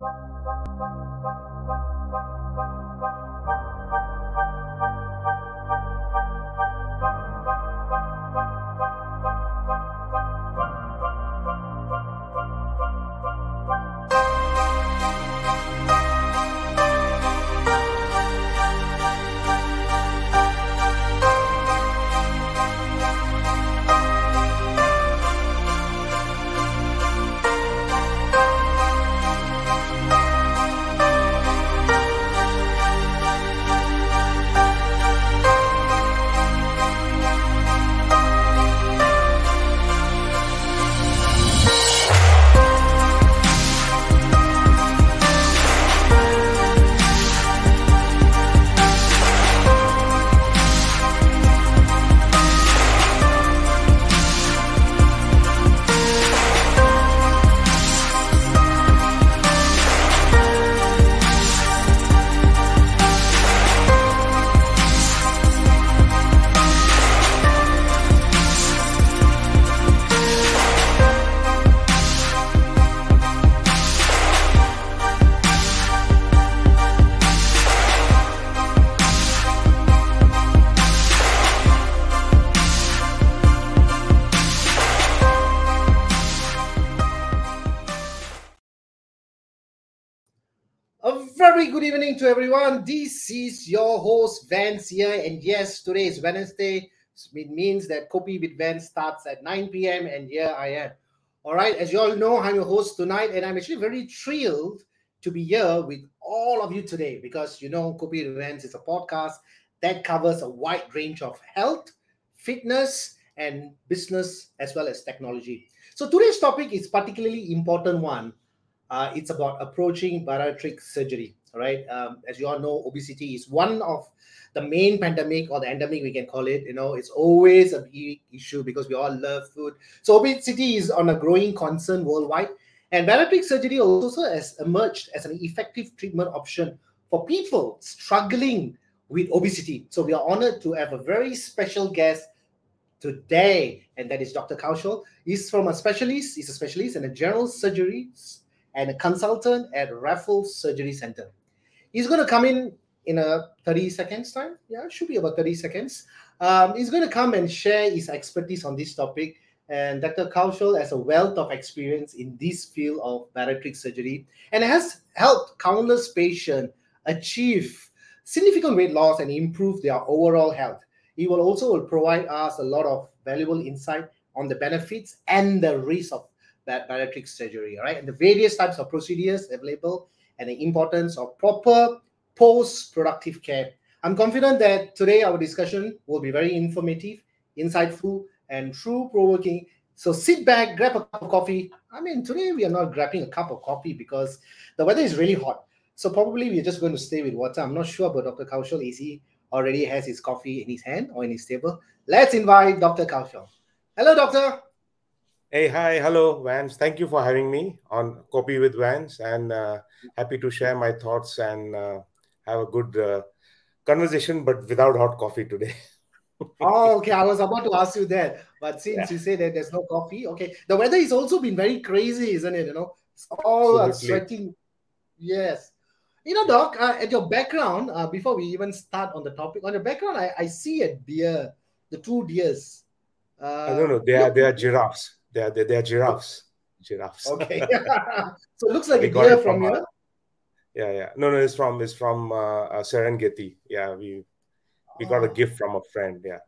very good evening to everyone. This is your host Vans here, and yes, today is Wednesday. It means that Kopi with Vans starts at 9 p.m. and here I am. All right, as you all know, I'm your host tonight, and I'm actually very thrilled to be here with all of you today because you know, Kopi with Vans is a podcast that covers a wide range of health, fitness, and business as well as technology. So today's topic is particularly important one. Uh, it's about approaching bariatric surgery right? Um, as you all know, obesity is one of the main pandemic or the endemic we can call it. You know, it's always a big issue because we all love food. So obesity is on a growing concern worldwide, and bariatric surgery also has emerged as an effective treatment option for people struggling with obesity. So we are honored to have a very special guest today, and that is Dr. Kaushal. He's from a specialist. He's a specialist in a general surgery and a consultant at Raffles Surgery Center. He's going to come in in a 30 seconds time. Yeah, it should be about 30 seconds. Um, he's going to come and share his expertise on this topic. And Dr. Kaushal has a wealth of experience in this field of bariatric surgery and has helped countless patients achieve significant weight loss and improve their overall health. He will also provide us a lot of valuable insight on the benefits and the risks of bariatric surgery, right? And the various types of procedures available and the importance of proper post-productive care. I'm confident that today our discussion will be very informative, insightful, and true provoking. So sit back, grab a cup of coffee. I mean, today we are not grabbing a cup of coffee because the weather is really hot. So probably we're just going to stay with water. I'm not sure, but Dr. Kaushal, is he already has his coffee in his hand or in his table? Let's invite Dr. Kaushal. Hello, doctor. Hey, hi, hello, Vans. Thank you for having me on Kopi with Vans, and uh, happy to share my thoughts and uh, have a good uh, conversation, but without hot coffee today. oh, okay. I was about to ask you that, but since yeah. you say that there's no coffee, okay. The weather has also been very crazy, isn't it? You know, it's all uh, sweating. Yes. You know, Doc, uh, at your background, uh, before we even start on the topic, on your background, I, I see a deer, the two deers. I don't know. They are they are giraffes. They are, they are they're giraffes. Giraffes. Okay. so it looks like we a deer from, from here. Yeah, yeah. No, no, it's from it's from uh, Serengeti. Yeah, we we oh. got a oh. gift from a friend. Yeah.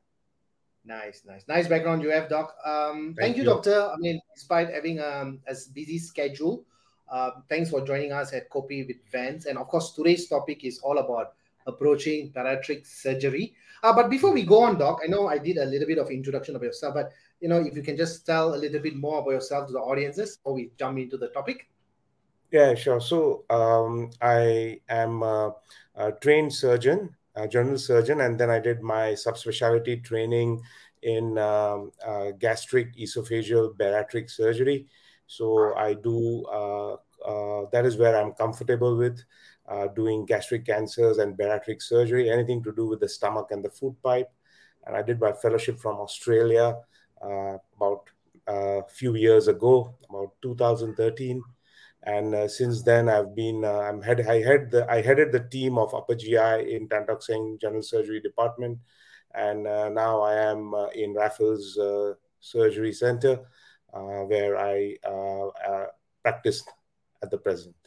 Nice, nice, nice background you have, Doc. Um, thank, thank you, you, Doctor. I mean, despite having um, a busy schedule, uh, thanks for joining us at Kopi with Vans. And of course, today's topic is all about approaching bariatric surgery. Uh, but before we go on, Doc, I know I did a little bit of introduction of yourself, but you know, if you can just tell a little bit more about yourself to the audiences before we jump into the topic. Yeah, sure. So um, I am a, a, trained surgeon, a general surgeon, and then I did my subspecialty training in um, uh, gastric esophageal bariatric surgery. So I do uh, uh, that is where I'm comfortable with uh, doing gastric cancers and bariatric surgery, anything to do with the stomach and the food pipe. And I did my fellowship from Australia about a few years ago, about 2013. and uh, since then I've been uh, I'm head I head the I headed the team of upper GI in Tan Tock Seng General Surgery Department, and uh, now I am uh, in Raffles uh, Surgery Center, uh, where I practice at the present.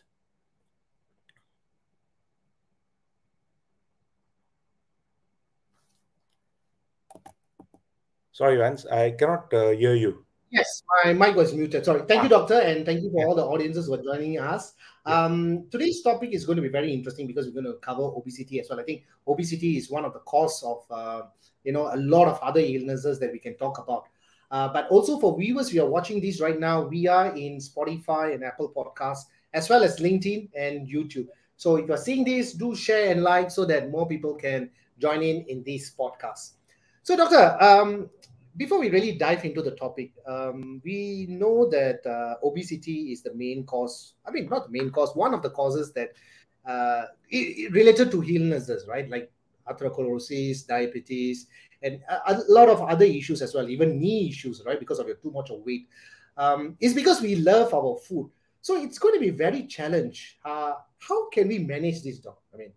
Sorry, Vans, I cannot hear you. Yes, my mic was muted. Sorry. Thank you, doctor, and thank you for yeah. all the audiences who are joining us. Um, today's topic is going to be very interesting because we're going to cover obesity as well. I think obesity is one of the cause of uh, you know a lot of other illnesses that we can talk about. Uh, but also for viewers we are watching this right now, we are in Spotify and Apple Podcasts as well as LinkedIn and YouTube. So if you're seeing this, do share and like so that more people can join in in this podcast. So, doctor, um, before we really dive into the topic, um, we know that uh, obesity is the main cause. I mean, not the main cause, one of the causes that uh, it, it related to illnesses, right? Like atherosclerosis, diabetes, and a, a, lot of other issues as well, even knee issues, right? Because of your too much of weight. Um, it's because we love our food. So it's going to be very challenge. Uh, how can we manage this, doc? I mean,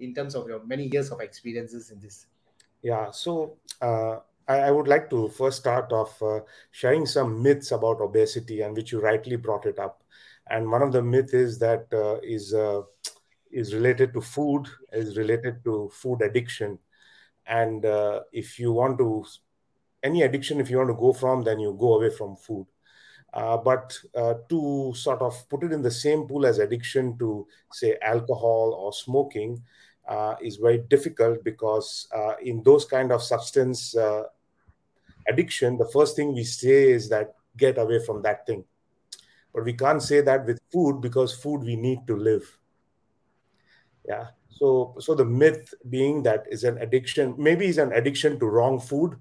in terms of your many years of experiences in this. Yeah. So uh, I, I would like to first start off uh, sharing some myths about obesity, and which you rightly brought it up. And one of the myth is that uh, is uh, is related to food, is related to food addiction, and uh, if you want to any addiction, if you want to go from, then you go away from food. Uh, but to sort of put it in the same pool as addiction to, say, alcohol or smoking, uh, is very difficult because uh, in those kind of substance uh, addiction, the first thing we say is that get away from that thing. But we can't say that with food because food we need to live. Yeah. So, so the myth being that is an addiction, maybe is an addiction to wrong food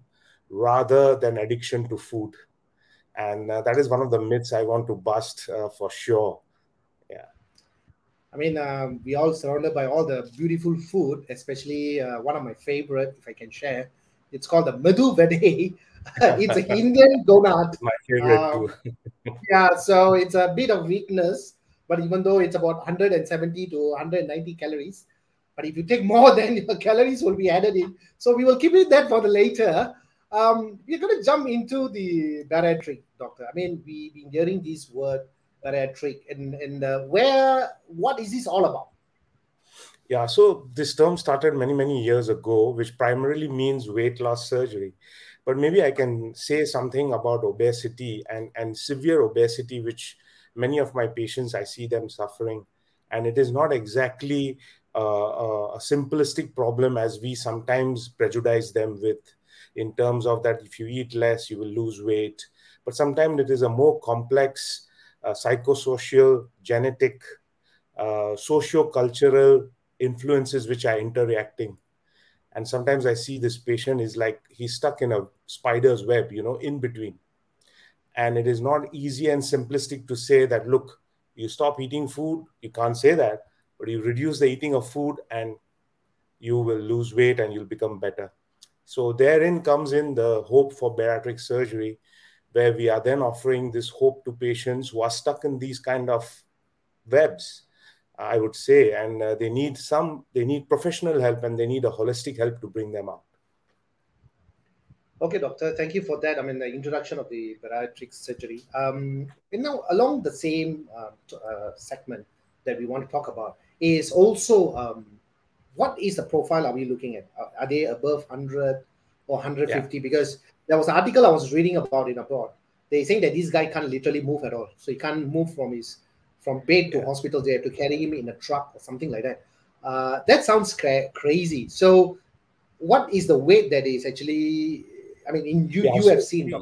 rather than addiction to food. And uh, that is one of the myths I want to bust uh, for sure. I mean, um, we all surrounded by all the beautiful food, especially uh, one of my favorite, if I can share. It's called the Medu Vade, it's an Indian donut. My favorite um, too. yeah, so it's a bit of weakness, but even though it's about 170 to 190 calories, but if you take more, then your calories will be added in. So we will keep it that for the later. Um, we're going to jump into the bariatric, doctor. I mean, we've been hearing this word bariatric, and and uh, where what is this all about? Yeah, so this term started many many years ago, which primarily means weight loss surgery but maybe I can say something about obesity and, and severe obesity, which many of my patients I see them suffering. And it is not exactly uh, a simplistic problem as we sometimes prejudice them with, in terms of that if you eat less, you will lose weight. But sometimes it is a more complex uh, psychosocial, genetic, uh, socio-cultural influences which are interacting. And sometimes i see this patient is like he's stuck in a spider's web you know in between. And it is not easy and simplistic to say that look you stop eating food you can't say that but you reduce the eating of food and you will lose weight and you'll become better. So therein comes in the hope for bariatric surgery where we are then offering this hope to patients who are stuck in these kind of webs I would say, and uh, they need some, they need professional help and they need a holistic help to bring them out. Okay, doctor, thank you for that. I mean, the introduction of the bariatric surgery. Um, you know, along the same uh, uh, segment that we want to talk about is also um, what is the profile are we looking at? Are, are they above 100 or 150? Yeah. Because there was an article I was reading about in abroad. They're saying that this guy can't literally move at all. So he can't move from his from bed to hospital. They have to carry him in a truck or something like that. Uh, that sounds cra- crazy. So, what is the weight that is actually? I mean, in you, yeah, you so have seen.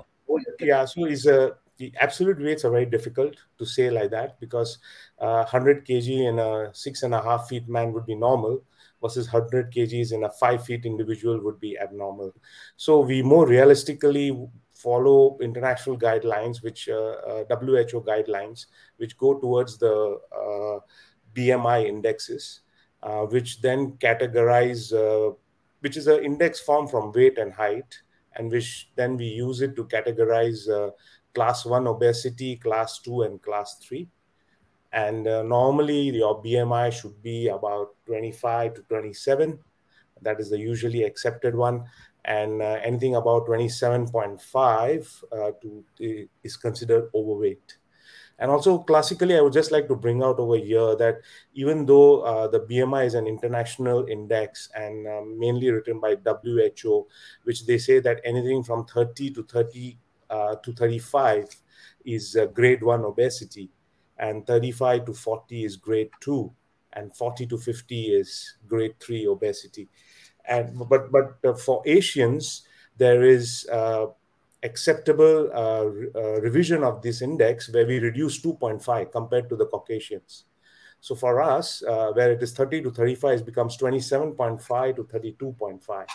yeah, so is a the absolute weights are very difficult to say like that because uh, 100 kg in a six and a half feet man would be normal versus 100 kgs in a five feet individual would be abnormal. So we more realistically follow international guidelines, which uh, uh, WHO guidelines, which go towards the uh, BMI indexes, which then categorize, which is an index form from weight and height, and which then we use it to categorize class one obesity, class two, and class three. And uh, normally your BMI should be about 25 to 27. That is the usually accepted one. And uh, anything about 27.5 uh, to, is considered overweight. And also, classically, I would just like to bring out over here that even though uh, the BMI is an international index and um, mainly written by WHO, which they say that anything from 30 to 30 uh, to 35 is uh, grade one obesity, and 35 to 40 is grade two, and 40 to 50 is grade three obesity. And but but uh, for Asians, there is uh, acceptable uh, uh, revision of this index where we reduce 2.5 compared to the Caucasians. So for us, uh, where it is 30 to 35, it becomes 27.5 to 32.5.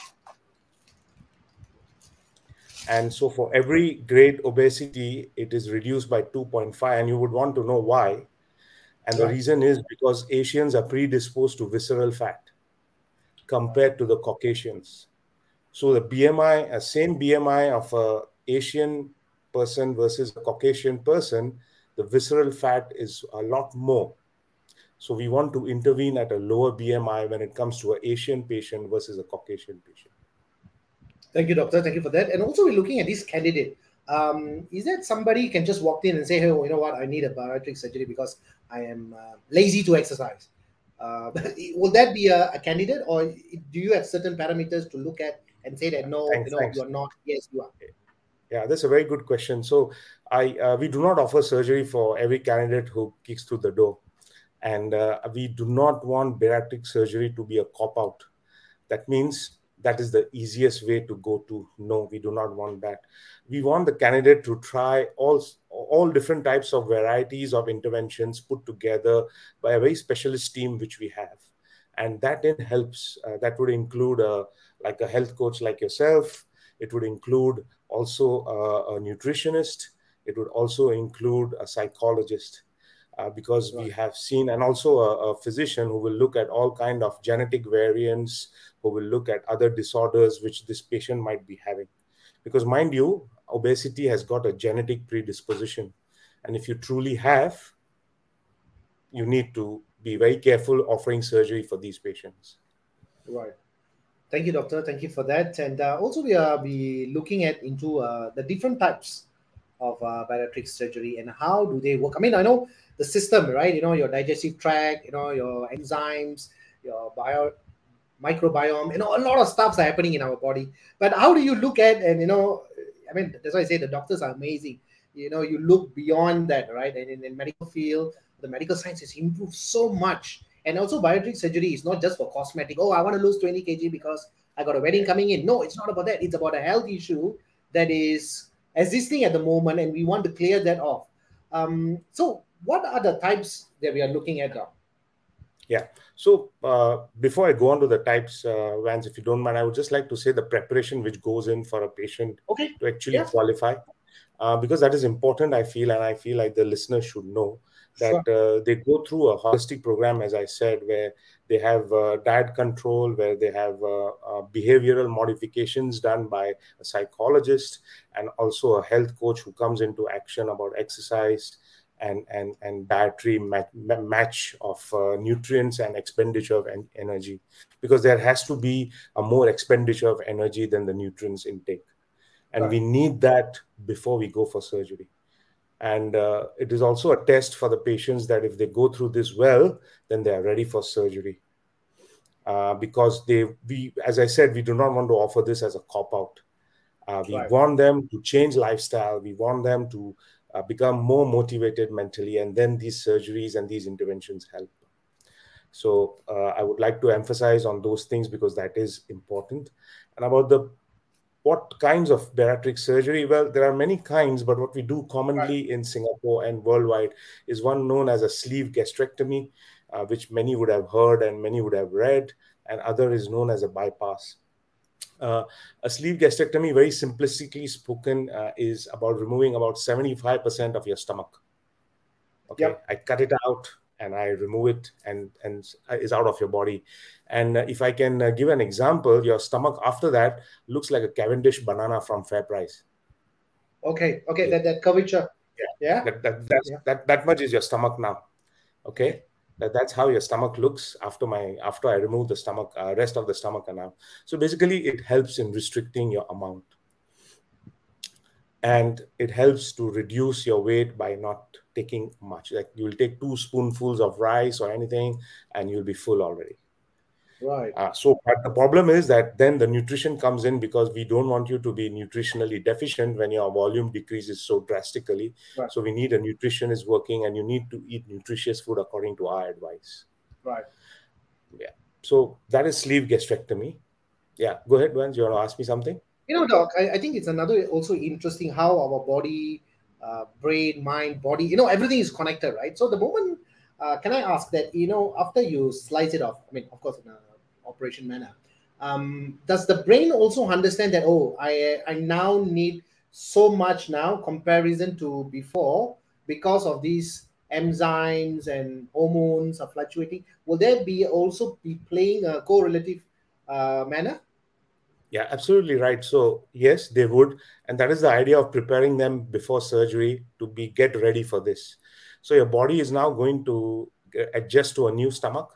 And so for every grade obesity, it is reduced by 2.5. And you would want to know why. And the reason is because Asians are predisposed to visceral fat compared to the Caucasians. So the BMI, a same BMI of a Asian person versus a Caucasian person, the visceral fat is a lot more. So we want to intervene at a lower BMI when it comes to an Asian patient versus a Caucasian patient. Thank you, doctor. Thank you for that. And also, we're looking at this candidate. Um, is that somebody can just walk in and say, "Hey, you know what? I need a bariatric surgery because I am uh, lazy to exercise." Uh, will that be a, a, candidate, or do you have certain parameters to look at and say that no, thanks, you know, thanks. you're not? Yes, you are. Yeah, that's a very good question. So, I uh, we do not offer surgery for every candidate who kicks through the door, and uh, we do not want bariatric surgery to be a cop out. That means that is the easiest way to go to no we do not want that. We want the candidate to try all all different types of varieties of interventions put together by a very specialist team which we have. And that then helps uh, that would include a, like a health coach like yourself. It would include also a, a nutritionist. It would also include a psychologist uh, because right. we have seen and also a, a, physician who will look at all kind of genetic variants who will look at other disorders which this patient might be having. Because mind you obesity has got a genetic predisposition. And if you truly have you need to be very careful offering surgery for these patients. Right. Thank you doctor. Thank you for that. And uh, also we are be looking at into uh, the different types of uh, bariatric surgery and how do they work. I mean i know the system right you know your digestive tract you know your enzymes your bio microbiome, you know, a lot of stuff's are happening in our body. But how do you look at and you know, I mean, that's why I say the doctors are amazing. You know, you look beyond that, right? And in, in medical field, the medical science has improved so much. And also bariatric surgery is not just for cosmetic. Oh, I want to lose 20 kg because I got a wedding coming in. No, it's not about that. It's about a health issue that is existing at the moment, and we want to clear that off. Um, so, what are the types that we are looking at now? Yeah. So uh, before I go on to the types, uh, Vans, if you don't mind, I would just like to say the preparation which goes in for a patient okay. to actually qualify, uh, because that is important. I feel, and I feel like the listeners should know that sure. uh, they go through a holistic program, as I said, where they have uh, diet control, where they have uh, uh, behavioral modifications done by a psychologist, and also a health coach who comes into action about exercise and and and dietary match, match of uh, nutrients and expenditure of en- energy. Because there has to be a more expenditure of energy than the nutrients intake. And right. we need that before we go for surgery. And uh, it is also a test for the patients that if they go through this well then they are ready for surgery. Uh, because they we as i said we do not want to offer this as a cop out uh, we right. want them to change lifestyle. We want them to uh, become more motivated mentally, and then these surgeries and these interventions help. So uh, I would like to emphasize on those things because that is important. And about the what kinds of bariatric surgery? Well, there are many kinds, but what we do commonly in Singapore and worldwide is one known as a sleeve gastrectomy, uh, which many would have heard and many would have read, and other is known as a bypass. Uh, a sleeve gastrectomy, very simplistically spoken, uh, is about removing about 75% of your stomach. Okay, yep. I cut it out and I remove it and and is out of your body. And uh, if I can uh, give an example, your stomach after that looks like a Cavendish banana from FairPrice. Okay, okay, yeah. that, that curvature. Yeah, yeah. That, that, yeah. that, that much is your stomach now. Okay, that, that's how your stomach looks after my after I remove the stomach uh, rest of the stomach canal. So basically, it helps in restricting your amount, and it helps to reduce your weight by not taking much. Like you will take two spoonfuls of rice or anything, and you'll be full already. Right. Uh, so, but the problem is that then the nutrition comes in because we don't want you to be nutritionally deficient when your volume decreases so drastically. Right. So, we need a nutritionist working, and you need to eat nutritious food according to our advice. Right. Yeah. So that is sleeve gastrectomy. Yeah. Go ahead, Vans. You want to ask me something? You know, Doc. I, I think it's another also interesting how our body, uh, brain, mind, body. You know, everything is connected, right? So the moment. Uh, can I ask that you know after you slice it off? I mean, of course, in a operation manner. Um, does the brain also understand that oh I I now need so much now comparison to before because of these enzymes and hormones are fluctuating? Will there be also be playing a correlative uh, manner? Yeah, absolutely right. So yes, they would, and that is the idea of preparing them before surgery to be get ready for this. So your body is now going to adjust to a new stomach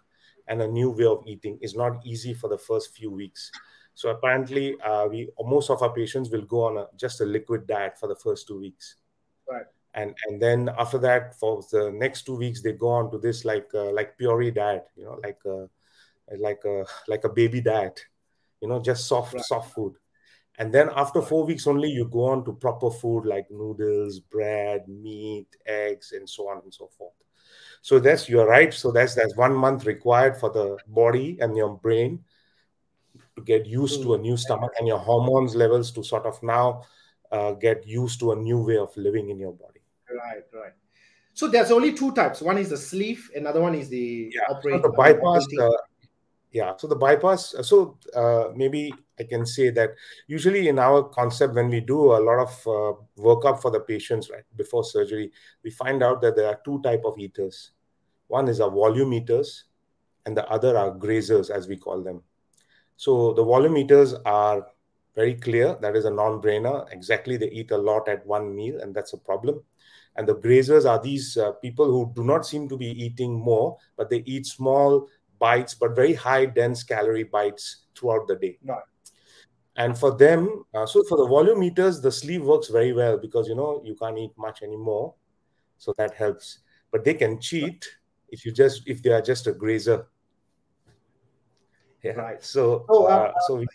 and a new way of eating is not easy for the first few weeks. So apparently, uh, we most of our patients will go on a, just a liquid diet for the first two weeks. Right. And and then after that, for the next two weeks, they go on to this like uh, like puree diet, you know, like a like a like a baby diet, you know, just soft right. soft food. And then after four weeks only, you go on to proper food like noodles, bread, meat, eggs, and so on and so forth. So that's you're right. So that's that's one month required for the body and your brain to get used to a new stomach and your hormones levels to sort of now uh, get used to a new way of living in your body. Right, right. So there's only two types. One is the sleeve, another one is the yeah. So the bypass. Uh, yeah. So the bypass. Uh, so uh, maybe I can say that usually in our concept, when we do a lot of uh, workup for the patients right before surgery, we find out that there are two type of eaters. One is a volume eaters, and the other are grazers, as we call them. So the volume eaters are very clear. That is a non-brainer. Exactly, they eat a lot at one meal, and that's a problem. And the grazers are these uh, people who do not seem to be eating more, but they eat small bites, but very high dense calorie bites throughout the day. Right. And for them, uh, so for the volume eaters, the sleeve works very well because you know you can't eat much anymore, so that helps. But they can cheat if you just if they are just a grazer. Yeah. Right. So, so, uh, uh, so we,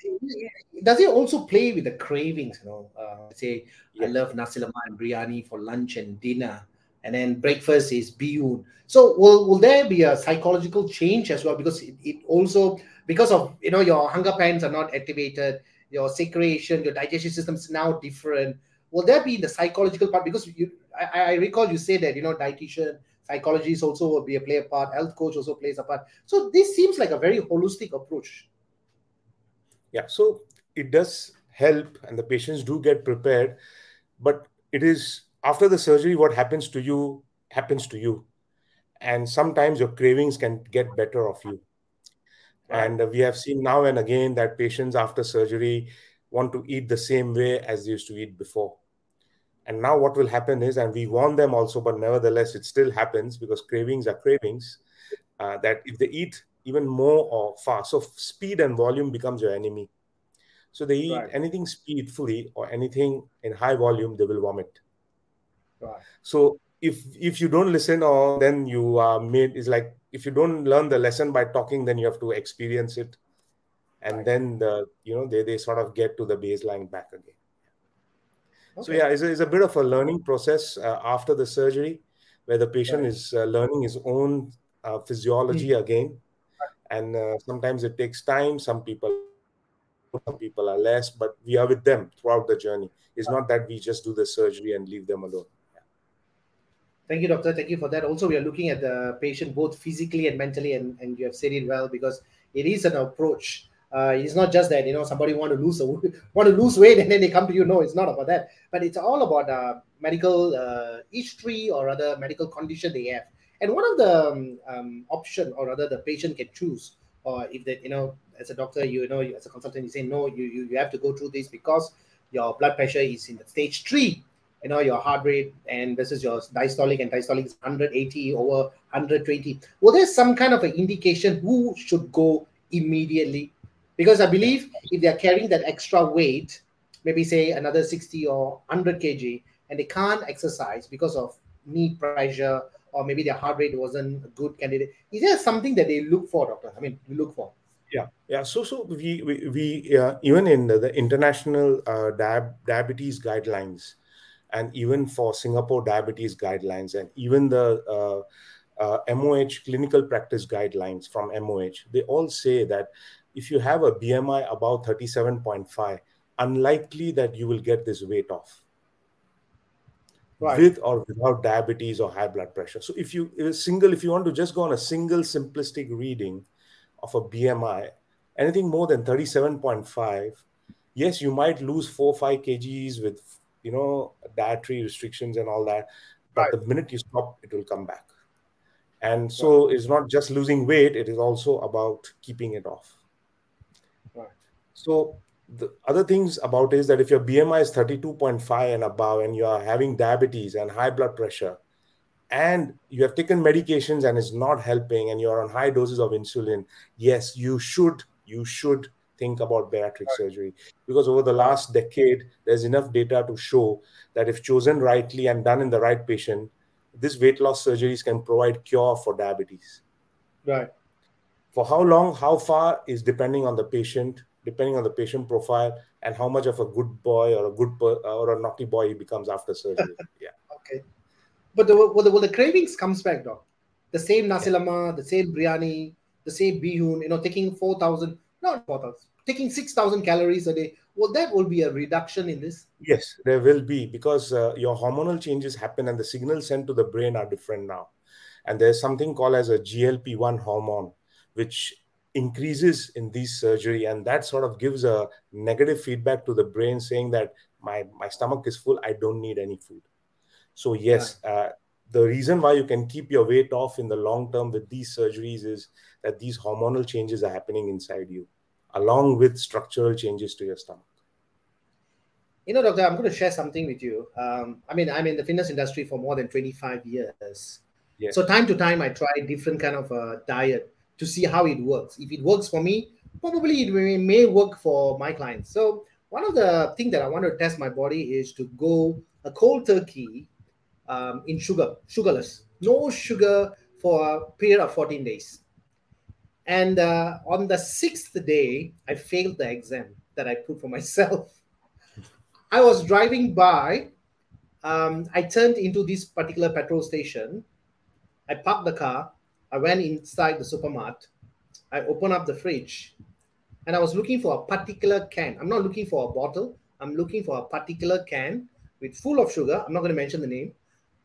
does it also play with the cravings? You know, uh, say yeah. I love nasi lemak and biryani for lunch and dinner, and then breakfast is bihun. So will will there be a psychological change as well? Because it, it also because of you know your hunger pangs are not activated, your secretion, your digestion system is now different. Will there be the psychological part? Because you, I, I recall you say that you know dietitian psychologists also will be a play a part health coach also plays a part so this seems like a very holistic approach yeah so it does help and the patients do get prepared but it is after the surgery what happens to you happens to you and sometimes your cravings can get better of you. And we have seen now and again that patients after surgery want to eat the same way as they used to eat before and now what will happen is, and we warn them also, but nevertheless, it still happens because cravings are cravings. Uh, that if they eat even more or fast, so speed and volume becomes your enemy. So they eat right. anything speedfully or anything in high volume, they will vomit. Right. So if if you don't listen, or then you are made is like if you don't learn the lesson by talking, then you have to experience it, and right. then the you know they they sort of get to the baseline back again. Okay. So yeah, it's a, it's a, bit of a learning process uh, after the surgery, where the patient right. is uh, learning his own uh, physiology mm. again, and uh, sometimes it takes time. Some people, some people are less, but we are with them throughout the journey. It's not that we just do the surgery and leave them alone. Thank you, doctor. Thank you for that. Also, we are looking at the patient both physically and mentally, and, and you have said it well because it is an approach uh, it's not just that you know somebody want to lose a, want to lose weight and then they come to you. No, it's not about that. But it's all about uh, medical uh, history or other medical condition they have. And one of the um, um, option or rather the patient can choose, or if that you know as a doctor you know as a consultant you say no you, you you have to go through this because your blood pressure is in the stage three you know your heart rate and this is your diastolic and diastolic is 180 over 120 well there's some kind of an indication who should go immediately? Because i believe if they're carrying that extra weight maybe say another 60 or 100 kg and they can't exercise because of knee pressure or maybe their heart rate wasn't a good candidate is there something that they look for doctor? I mean look for. Yeah. Yeah. So so we we, we uh, even in the, the international uh, diabetes guidelines and even for Singapore diabetes guidelines and even the uh, uh, MOH clinical practice guidelines from MOH, they all say that if you have a BMI about 37.5, unlikely that you will get this weight off. Right. With or without diabetes or high blood pressure. So if you if single, if you want to just go on a single simplistic reading of a BMI, anything more than 37.5, yes, you might lose four, five kgs with you know dietary restrictions and all that but right. the minute you stop it will come back and so right. it's not just losing weight it is also about keeping it off right. so the other things about is that if your bmi is 32.5 and above and you are having diabetes and high blood pressure and you have taken medications and it's not helping and you're on high doses of insulin yes you should you should think about bariatric right. surgery. Because over the last decade there's enough data to show that if chosen rightly and done in the right patient this weight loss surgeries can provide cure for diabetes. Right. For how long how far is depending on the patient depending on the patient profile and how much of a good boy or a good or a naughty boy he becomes after surgery. Yeah okay. But the, well, the, well, the cravings comes back doc the same nasi lemak, the same biryani the same bihun you know taking 4000 not 4000 taking 6000 calories a day well that will be a reduction in this. Yes there will be because uh, your hormonal changes happen and the signals sent to the brain are different now. And there's something called as a glp-1 hormone which increases in these surgery and that sort of gives a negative feedback to the brain saying that my my stomach is full i don't need any food. So yes uh, the reason why you can keep your weight off in the long term with these surgeries is that these hormonal changes are happening inside you along with structural changes to your stomach? You know, doctor, I'm going to share something with you. Um, I mean, I'm in the fitness industry for more than 25 years. Yes. So time to time, I try different kind of uh, diet to see how it works. If it works for me, probably it may, may work for my clients. So one of the things that I want to test my body is to go a cold turkey um, in sugar, sugarless, no sugar for a period of 14 days. And uh, on the sixth day, I failed the exam that I put for myself. I was driving by. Um, I turned into this particular petrol station. I parked the car. I went inside the supermarket. I opened up the fridge and I was looking for a particular can. I'm not looking for a bottle. I'm looking for a particular can with full of sugar. I'm not going to mention the name.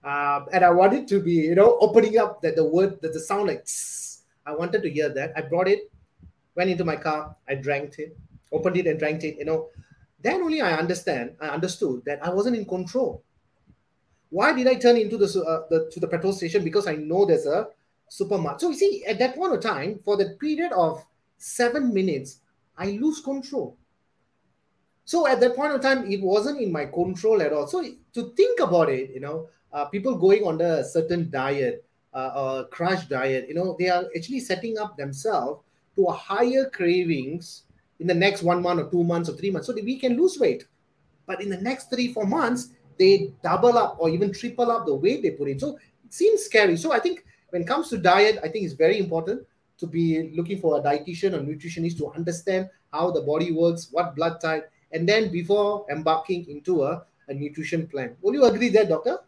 Uh, and I wanted to be, you know, opening up that the word, that the sound like tss, I wanted to hear that. I brought it, went into my car, I drank it, opened it and drank it. You know, then only I understand, I understood that I wasn't in control. Why did I turn into the, uh, the to the petrol station? Because I know there's a supermarket. So you see, at that point of time, for the period of seven minutes, I lose control. So at that point of time, it wasn't in my control at all. So to think about it, you know, uh, people going on a certain diet, uh, crash diet, you know, they are actually setting up themselves to a higher cravings in the next one month or two months or three months so that we can lose weight. But in the next three, four months, they double up or even triple up the weight they put in. So it seems scary. So I think when it comes to diet, I think it's very important to be looking for a dietitian or nutritionist to understand how the body works, what blood type, and then before embarking into a, a nutrition plan. Will you agree there, doctor?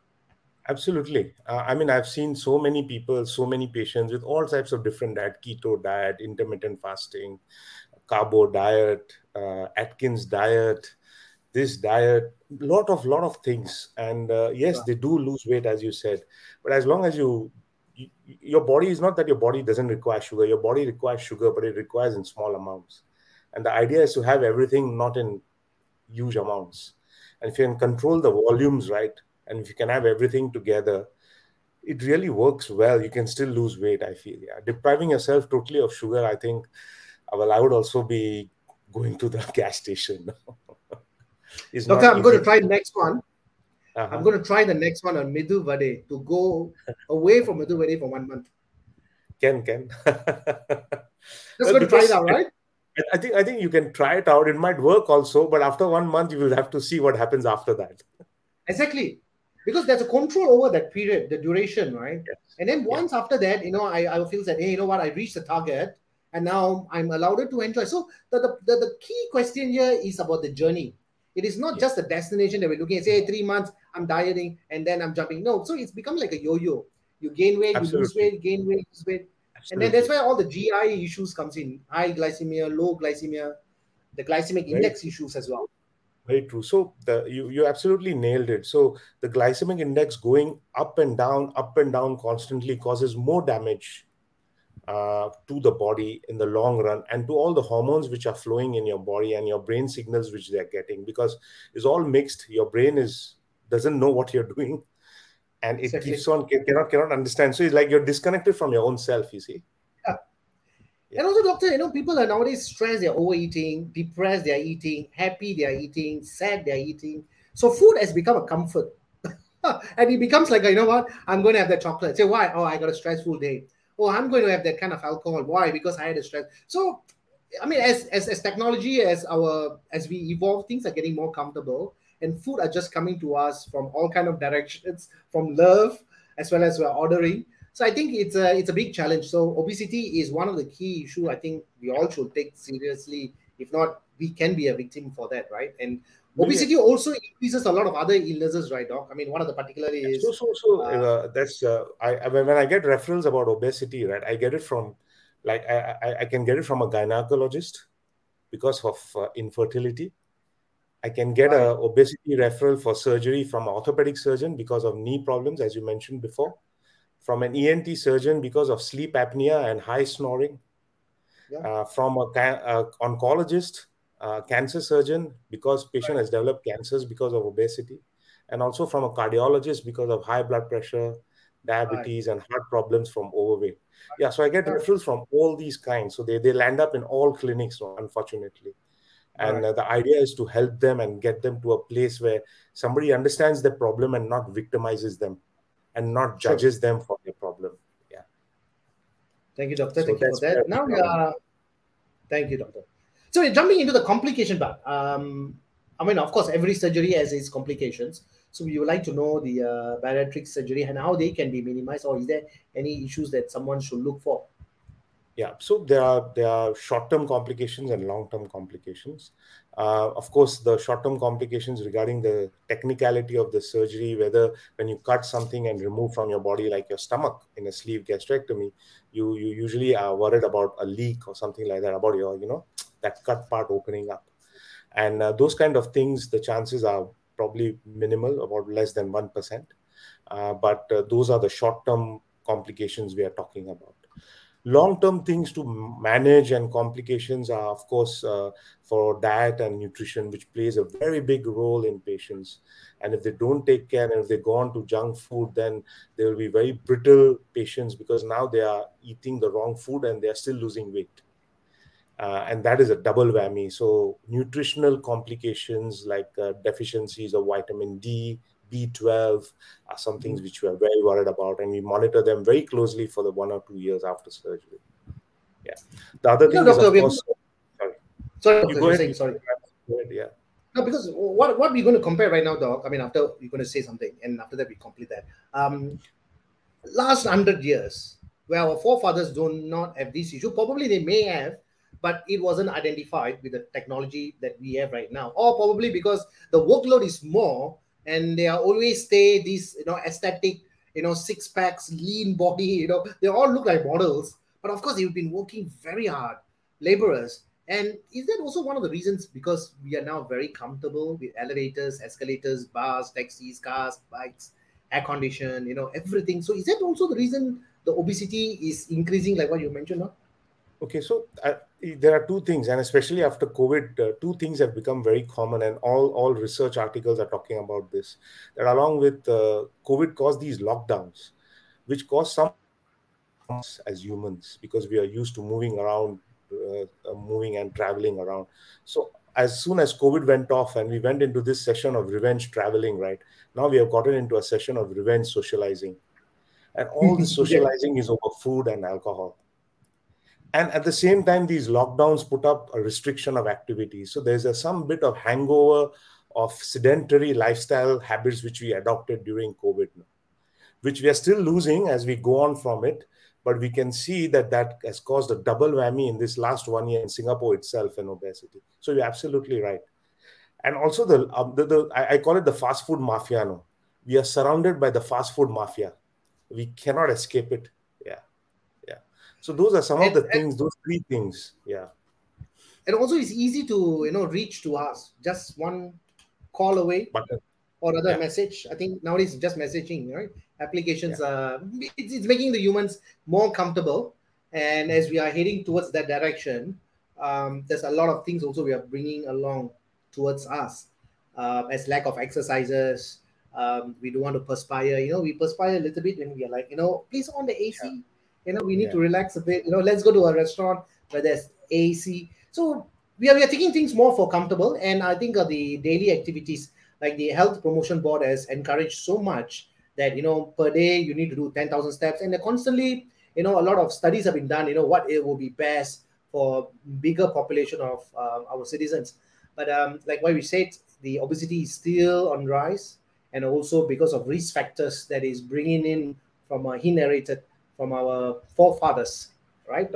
Absolutely. Uh, I mean, I've seen so many people, so many patients with all types of different diet, keto diet, intermittent fasting, carbo diet, uh, Atkins diet, this diet, lot of lot of things. And uh, yes, yeah. they do lose weight, as you said. But as long as you, you, your body is not that your body doesn't require sugar. Your body requires sugar, but it requires in small amounts. And the idea is to have everything not in huge amounts. And if you can control the volumes right, and if you can have everything together it really works well you can still lose weight i feel yeah depriving yourself totally of sugar i think uh, well i would also be going to the gas station okay i'm going to try the next one uh-huh. I'm going to try the next one on Medu Vade to go away from Medu Vade for one month. Can can. Just going to try it out, right? I think I think you can try it out. It might work also, but after one month, you will have to see what happens after that. Exactly, because there's a control over that period, the duration, right? Yes. And then once yeah. after that, you know, I, I feel that hey, you know what, I reached the target, and now I'm allowed to enjoy. So the the, the, the key question here is about the journey. It is not yeah. just the destination that we're looking at. Say, hey, three months, I'm dieting, and then I'm jumping. No, so it's become like a yo-yo. You gain weight, Absolutely. you lose weight, gain weight, lose weight. Absolutely. And then that's where all the GI issues comes in: high glycemia, low glycemia, the glycemic right. index issues as well. Very true. So the, you you absolutely nailed it. So the glycemic index going up and down, up and down constantly causes more damage uh, to the body in the long run and to all the hormones which are flowing in your body and your brain signals which they're getting because it's all mixed. Your brain is doesn't know what you're doing and it exactly. keeps on cannot cannot understand so it's like you're disconnected from your own self you see yeah. and also doctor you know people are nowadays stressed they're overeating depressed they're eating happy they're eating sad they're eating. So food has become a comfort. And it becomes like you know what? I'm going to have that chocolate. Say why? Oh i got a stressful day. Oh i'm going to have that kind of alcohol. Why? Because i had a stress. So i mean as as, as technology as our as we evolve things are getting more comfortable. And food are just coming to us from all kind of directions from love as well as we're ordering so i think it's a it's a big challenge. So obesity is one of the key issue i think we all should take seriously. If not we can be a victim for that right? And obesity yeah. also increases a lot of other illnesses right doc? I mean one of the particularly is so so so uh, uh, that's uh, I, when i get reference about obesity right i get it from like i i, I can get it from a gynecologist because of uh, infertility. I can get right. a obesity referral for surgery from an orthopedic surgeon because of knee problems, as you mentioned before, from an ENT surgeon because of sleep apnea and high snoring, yeah. uh, from a, a oncologist, uh, cancer surgeon because patient right. has developed cancers because of obesity, and also from a cardiologist because of high blood pressure, diabetes, right. and heart problems from overweight. Yeah, so I get referrals from all these kinds. So they, they land up in all clinics, unfortunately and right. uh, the idea is to help them and get them to a place where somebody understands the problem and not victimizes them and not judges sure. them for their problem. Yeah. Thank you doctor. So thank you for that. now uh, thank you doctor. So we're jumping into the complication part. Um, i mean of course every surgery has its complications. So we would like to know the uh, bariatric surgery and how they can be minimized or is there any issues that someone should look for yeah, so there are there are short-term complications and long-term complications. Uh, of course, the short-term complications regarding the technicality of the surgery, whether when you cut something and remove from your body, like your stomach in a sleeve gastrectomy, you you usually are worried about a leak or something like that about your you know that cut part opening up, and uh, those kind of things. The chances are probably minimal, about less than one percent. Uh, but uh, those are the short-term complications we are talking about long-term things to manage and complications are of course uh, for diet and nutrition which plays a very big role in patients. And if they don't take care and if they go on to junk food then they will be very brittle patients because now they are eating the wrong food and they are still losing weight. Uh, and that is a double whammy. So nutritional complications like uh, deficiencies of vitamin d B12 are some things mm-hmm. which we are very worried about, and we monitor them very closely for the one or two years after surgery. Yeah. The other thing no, is, course, sorry. Sorry, you go ahead. sorry. Go ahead, yeah. No, because what, what we're going to compare right now, Doc, I mean, after you're going to say something, and after that, we complete that. Um, last 100 years, where our forefathers do not have this issue, probably they may have, but it wasn't identified with the technology that we have right now, or probably because the workload is more and they are always stay these you know aesthetic you know six packs lean body you know they all look like models. But of course they've been working very hard laborers. And is that also one of the reasons? Because we are now very comfortable with elevators escalators bars taxis cars bikes air condition you know everything. So is that also the reason the obesity is increasing like what you mentioned now Okay, so uh, there are two things, and especially after COVID, uh, two things have become very common, and all all research articles are talking about this. That along with uh, COVID caused these lockdowns, which caused some as humans because we are used to moving around, uh, uh, moving and traveling around. So as soon as COVID went off and we went into this session of revenge traveling, right? Now we have gotten into a session of revenge socializing. And all the socializing yeah. is over food and alcohol. And at the same time, these lockdowns put up a restriction of activities. So there's a, some bit of hangover of sedentary lifestyle habits which we adopted during COVID, which we are still losing as we go on from it but we can see that that has caused a double whammy in this last one year in Singapore itself in obesity. So you're absolutely right. And also the, um, the, the I, I, call it the fast food mafia. No, we are surrounded by the fast food mafia. We cannot escape it. So those are some and, of the things. Those three things. Yeah. And also, it's easy to you know reach to us. Just one call away. Button or other yeah. message. I think nowadays just messaging, right? Applications, yeah. uh, it's, it's making the humans more comfortable. And as we are heading towards that direction, um, there's a lot of things also we are bringing along towards us, uh, as lack of exercises. Um, we don't want to perspire. You know, we perspire a little bit when we are like, you know, please on the AC. Yeah. You know, we need to relax a bit. You know, let's go to a restaurant where there's AC. So we are, we are taking things more for comfortable. And I think uh, the daily activities like the health promotion board has encouraged so much that you know per day you need to do 10,000 steps and they constantly you know a lot of studies have been done you know what it will be best for bigger population of uh, our citizens but um, like what we said the obesity is still on rise and also because of risk factors that is bringing in from uh, inherited from our forefathers right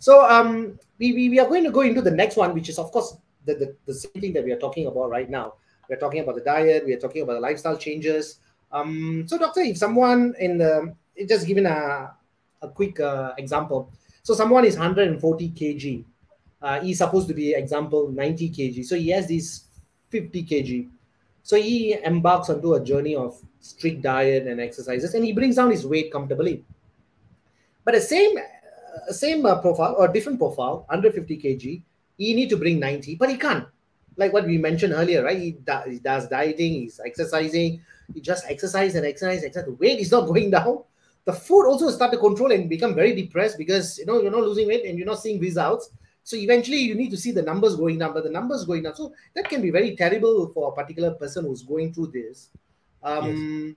so um, we, we, we are going to go into the next one which is of course the, the, the same thing that we are talking about right now we're talking about the diet. We're talking about the lifestyle changes. Um, so, doctor, if someone in the just given a a quick uh, example, so someone is 140 kg. Uh, he's supposed to be example 90 kg. So he has this 50 kg. So he embarks onto a journey of strict diet and exercises, and he brings down his weight comfortably. But the same uh, same uh, profile or different profile, under 50 kg, he need to bring 90, but he can't like what we mentioned earlier, right? He, he does dieting, he's exercising, he just exercise and exercise, exercise. The weight is not going down. The food also start to control and become very depressed because you know you're not losing weight and you're not seeing results. So eventually you need to see the numbers going down, but the numbers going down. So that can be very terrible for a particular person who's going through this. Um, yes.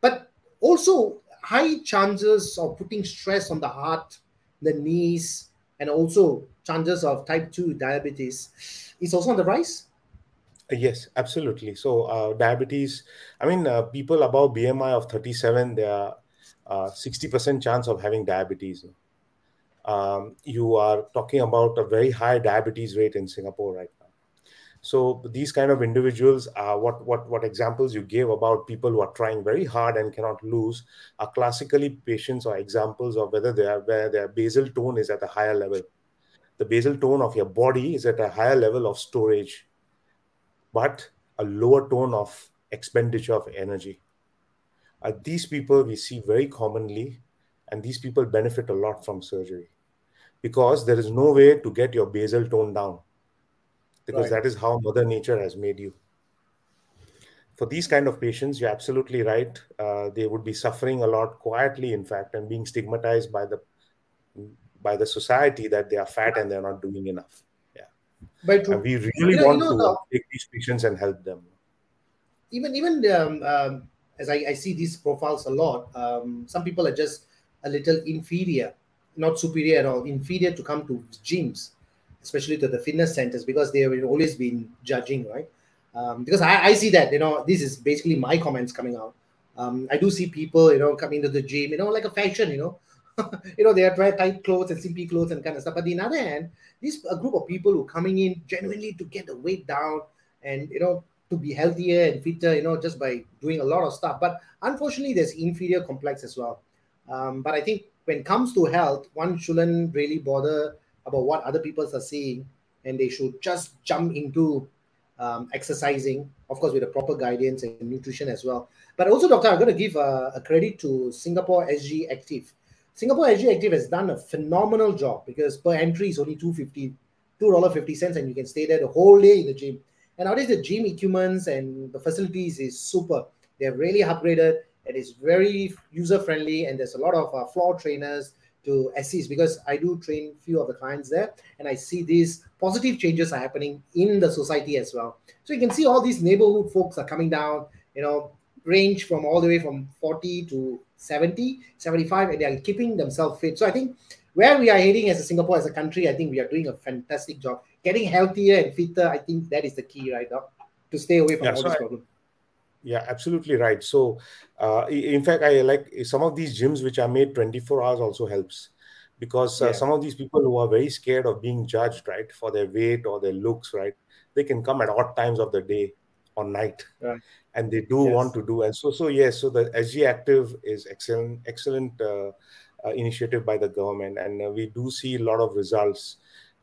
But also high chances of putting stress on the heart, the knees, and also chances of type 2 diabetes is also on the rise? Uh, yes, absolutely. So uh, diabetes, I mean, uh, people above BMI of 37, there are uh, 60% chance of having diabetes. Um, you are talking about a very high diabetes rate in Singapore right. So these kind of individuals are what what what examples you gave about people who are trying very hard and cannot lose are classically patients or examples of whether they are where their basal tone is at a higher level the basal tone of your body is at a higher level of storage, but a lower tone of expenditure of energy. Uh, these people we see very commonly, and these people benefit a lot from surgery because there is no way to get your basal tone down because right. that is how Mother Nature has made you. For these kind of patients, you're absolutely right. Uh, they would be suffering a lot quietly, in fact, and being stigmatized by the by the society that they are fat and they're not doing enough. Yeah. But and we really want know, to take these patients and help them. Even even um, um, as I, I, see these profiles a lot, um, some people are just a little inferior, not superior at all, inferior to come to gyms, especially to the fitness centers because they have always been judging, right? Um, because I, I see that, you know, this is basically my comments coming out. Um, I do see people, you know, coming to the gym, you know, like a fashion, you know, you know, they are wear tight clothes and simpy clothes and kind of stuff. But on the other hand, this a group of people who are coming in genuinely to get the weight down and you know to be healthier and fitter, you know, just by doing a lot of stuff. But unfortunately, there's inferior complex as well. Um, but I think when it comes to health, one shouldn't really bother about what other people are saying, and they should just jump into um, exercising, of course, with the proper guidance and nutrition as well. But also, doctor, I'm going to give a, a credit to Singapore SG Active. Singapore SG Active has done a phenomenal job because per entry is only 250 $2.50 and you can stay there the whole day in the gym. And nowadays the gym equipment and the facilities is super. They have really upgraded. It is very user friendly and there's a lot of uh, floor trainers to assist because I do train few of the clients there, and I see these positive changes are happening in the society as well. So you can see all these neighborhood folks are coming down, you know, range from all the way from 40 to 70, 75, and they are keeping themselves fit. So I think where we are heading as a Singapore, as a country, I think we are doing a fantastic job. Getting healthier and fitter, I think that is the key right now to stay away from yeah, all so these problems. Yeah, absolutely right. So, uh, in fact, I like some of these gyms which are made 24 hours also helps because uh, yeah. some of these people who are very scared of being judged, right, for their weight or their looks, right, they can come at odd times of the day or night, right. and they do yes. want to do. And so, so yes, so the SG Active is excellent, excellent uh, uh, initiative by the government, and uh, we do see a lot of results.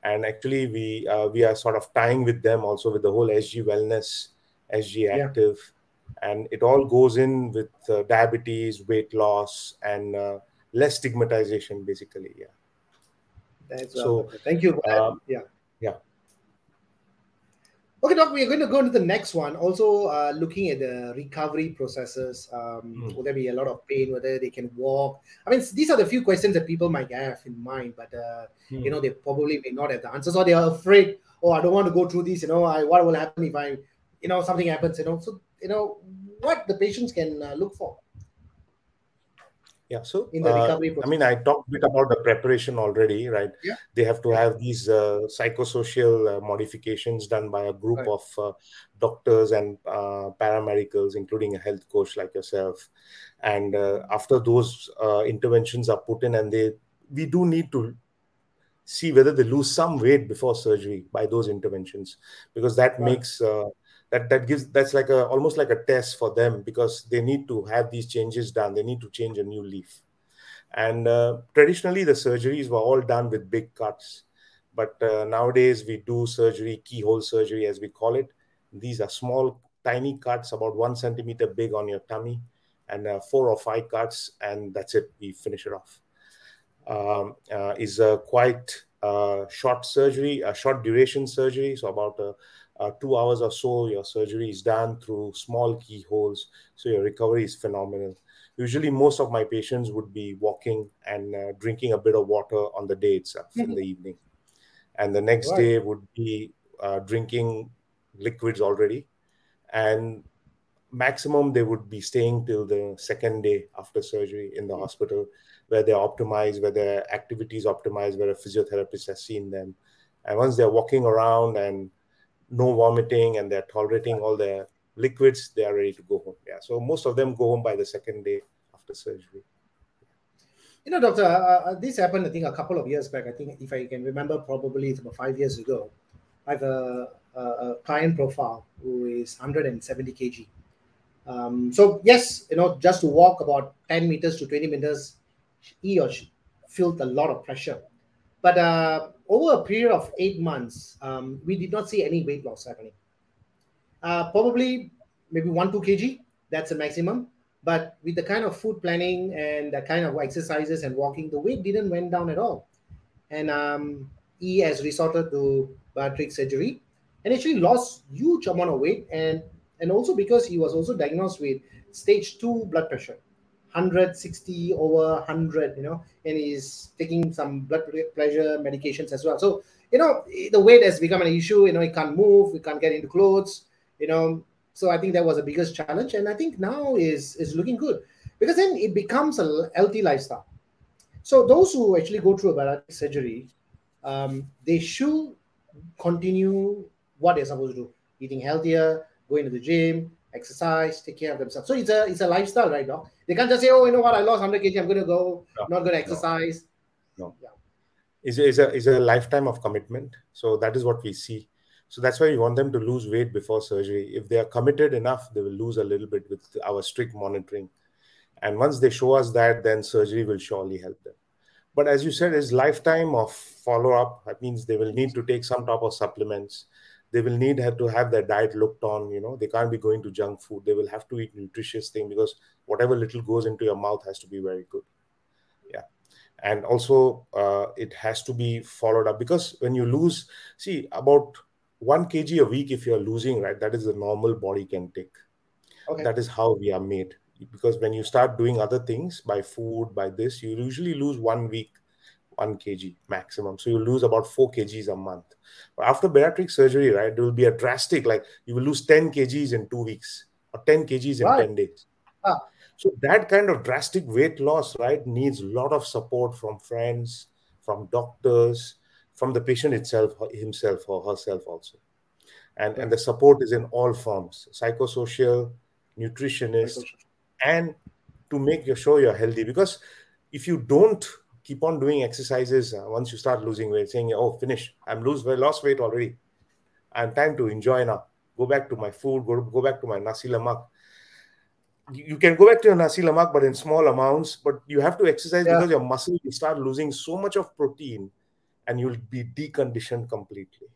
And actually, we uh, we are sort of tying with them also with the whole SG Wellness, SG Active. Yeah and it all goes in with uh, diabetes weight loss and uh, less stigmatization basically yeah. That's so thank you. um, yeah. yeah. Okay doc we are going to go into the next one. Also uh, looking at the recovery processes um, mm. will there be a lot of pain whether they can walk? I mean these are the few questions that people might have in mind but mm. you know they probably may not have the answers or they are afraid oh i don't want to go through this you know I, what will happen if i you know something happens you know? So you know what the patients can uh, look for yeah so in the uh, recovery process. i mean i talked a bit about the preparation already right yeah. they have to have these uh, psychosocial uh, modifications done by a group right. of uh, doctors and uh, paramedicals including a health coach like yourself and after those interventions are put in and they we do need to see whether they lose some weight before surgery by those interventions because that right. makes that that gives that's like a almost like a test for them because they need to have these changes done. They need to change a new leaf. And uh, traditionally the surgeries were all done with big cuts. But uh, nowadays we do surgery keyhole surgery as we call it. These are small tiny cuts about one centimeter big on your tummy and uh, four or five cuts and that's it. We finish it off. Um, uh, is a quite uh, short surgery a short duration surgery. So about a uh, two hours or so, your surgery is done through small keyholes. So your recovery is phenomenal. Usually, most of my patients would be walking and uh, drinking a bit of water on the day itself mm-hmm. in the evening. And the next right. day would be uh, drinking liquids already. And maximum, they would be staying till the second day after surgery in the mm-hmm. hospital where they're optimized, where their activities optimized, where a physiotherapist has seen them. And once they're walking around and no vomiting and they're tolerating all the liquids, they are ready to go home. Yeah. So most of them go home by the second day after surgery. You know, doctor, uh, uh, this happened, I think, a couple of years back. I think, if I can remember, probably it's about five years ago. I have a, a, a client profile who is 170 kg. Um, so, yes, you know, just to walk about 10 meters to 20 meters, he or she felt a lot of pressure. But uh, over a period of eight months, um, we did not see any weight loss happening. Uh, probably maybe one, two kg, that's a maximum. But with the kind of food planning and the kind of exercises and walking, the weight didn't went down at all. And um, he has resorted to bariatric surgery and actually lost huge amount of weight and and also because he was also diagnosed with stage two blood pressure 160 over 100 you know and he's taking some blood pressure medications as well. So you know the weight has become an issue you know he can't move he can't get into clothes you know. So i think that was the biggest challenge and i think now is is looking good. Because then it becomes a healthy lifestyle. So those who actually go through a bariatric surgery um, they should continue what they're supposed to do. Eating healthier going to the gym exercise, take care of themselves. So it's a it's a lifestyle, right now. They can't just say, oh, you know what, I lost 100 kg, I'm going to go, no, not going to exercise. No. no. Yeah. Is is a is a lifetime of commitment. So that is what we see. So that's why we want them to lose weight before surgery. If they are committed enough, they will lose a little bit with our strict monitoring. And once they show us that, then surgery will surely help them. But as you said, is lifetime of follow up. That means they will need to take some type of supplements they will need to have their diet looked on you know. They can't be going to junk food. They will have to eat nutritious thing because whatever little goes into your mouth has to be very good. Yeah. And also uh, it has to be followed up because when you lose see about one kg a week if you're losing right that is the normal body can take. Okay. that is how we are made. Because when you start doing other things by food by this you usually lose one week one kg maximum. So you lose about four kgs a month. But after bariatric surgery, right, there will be a drastic, like you will lose 10 kgs in two weeks or 10 kgs in right. 10 days. Ah. So that kind of drastic weight loss, right, needs a lot of support from friends, from doctors, from the patient itself, himself or herself also. And, and the support is in all forms psychosocial, nutritionist, and to make your sure you're healthy. Because if you don't keep on doing exercises uh, once you start losing weight, saying, "Oh, finish! I'm lose weight, lost weight already. I'm time to enjoy now. Go back to my food. Go go back to my nasi lemak." You can go back to your nasi lemak, but in small amounts. But you have to exercise yeah. because your muscle will start losing so much of protein, and you'll be deconditioned completely.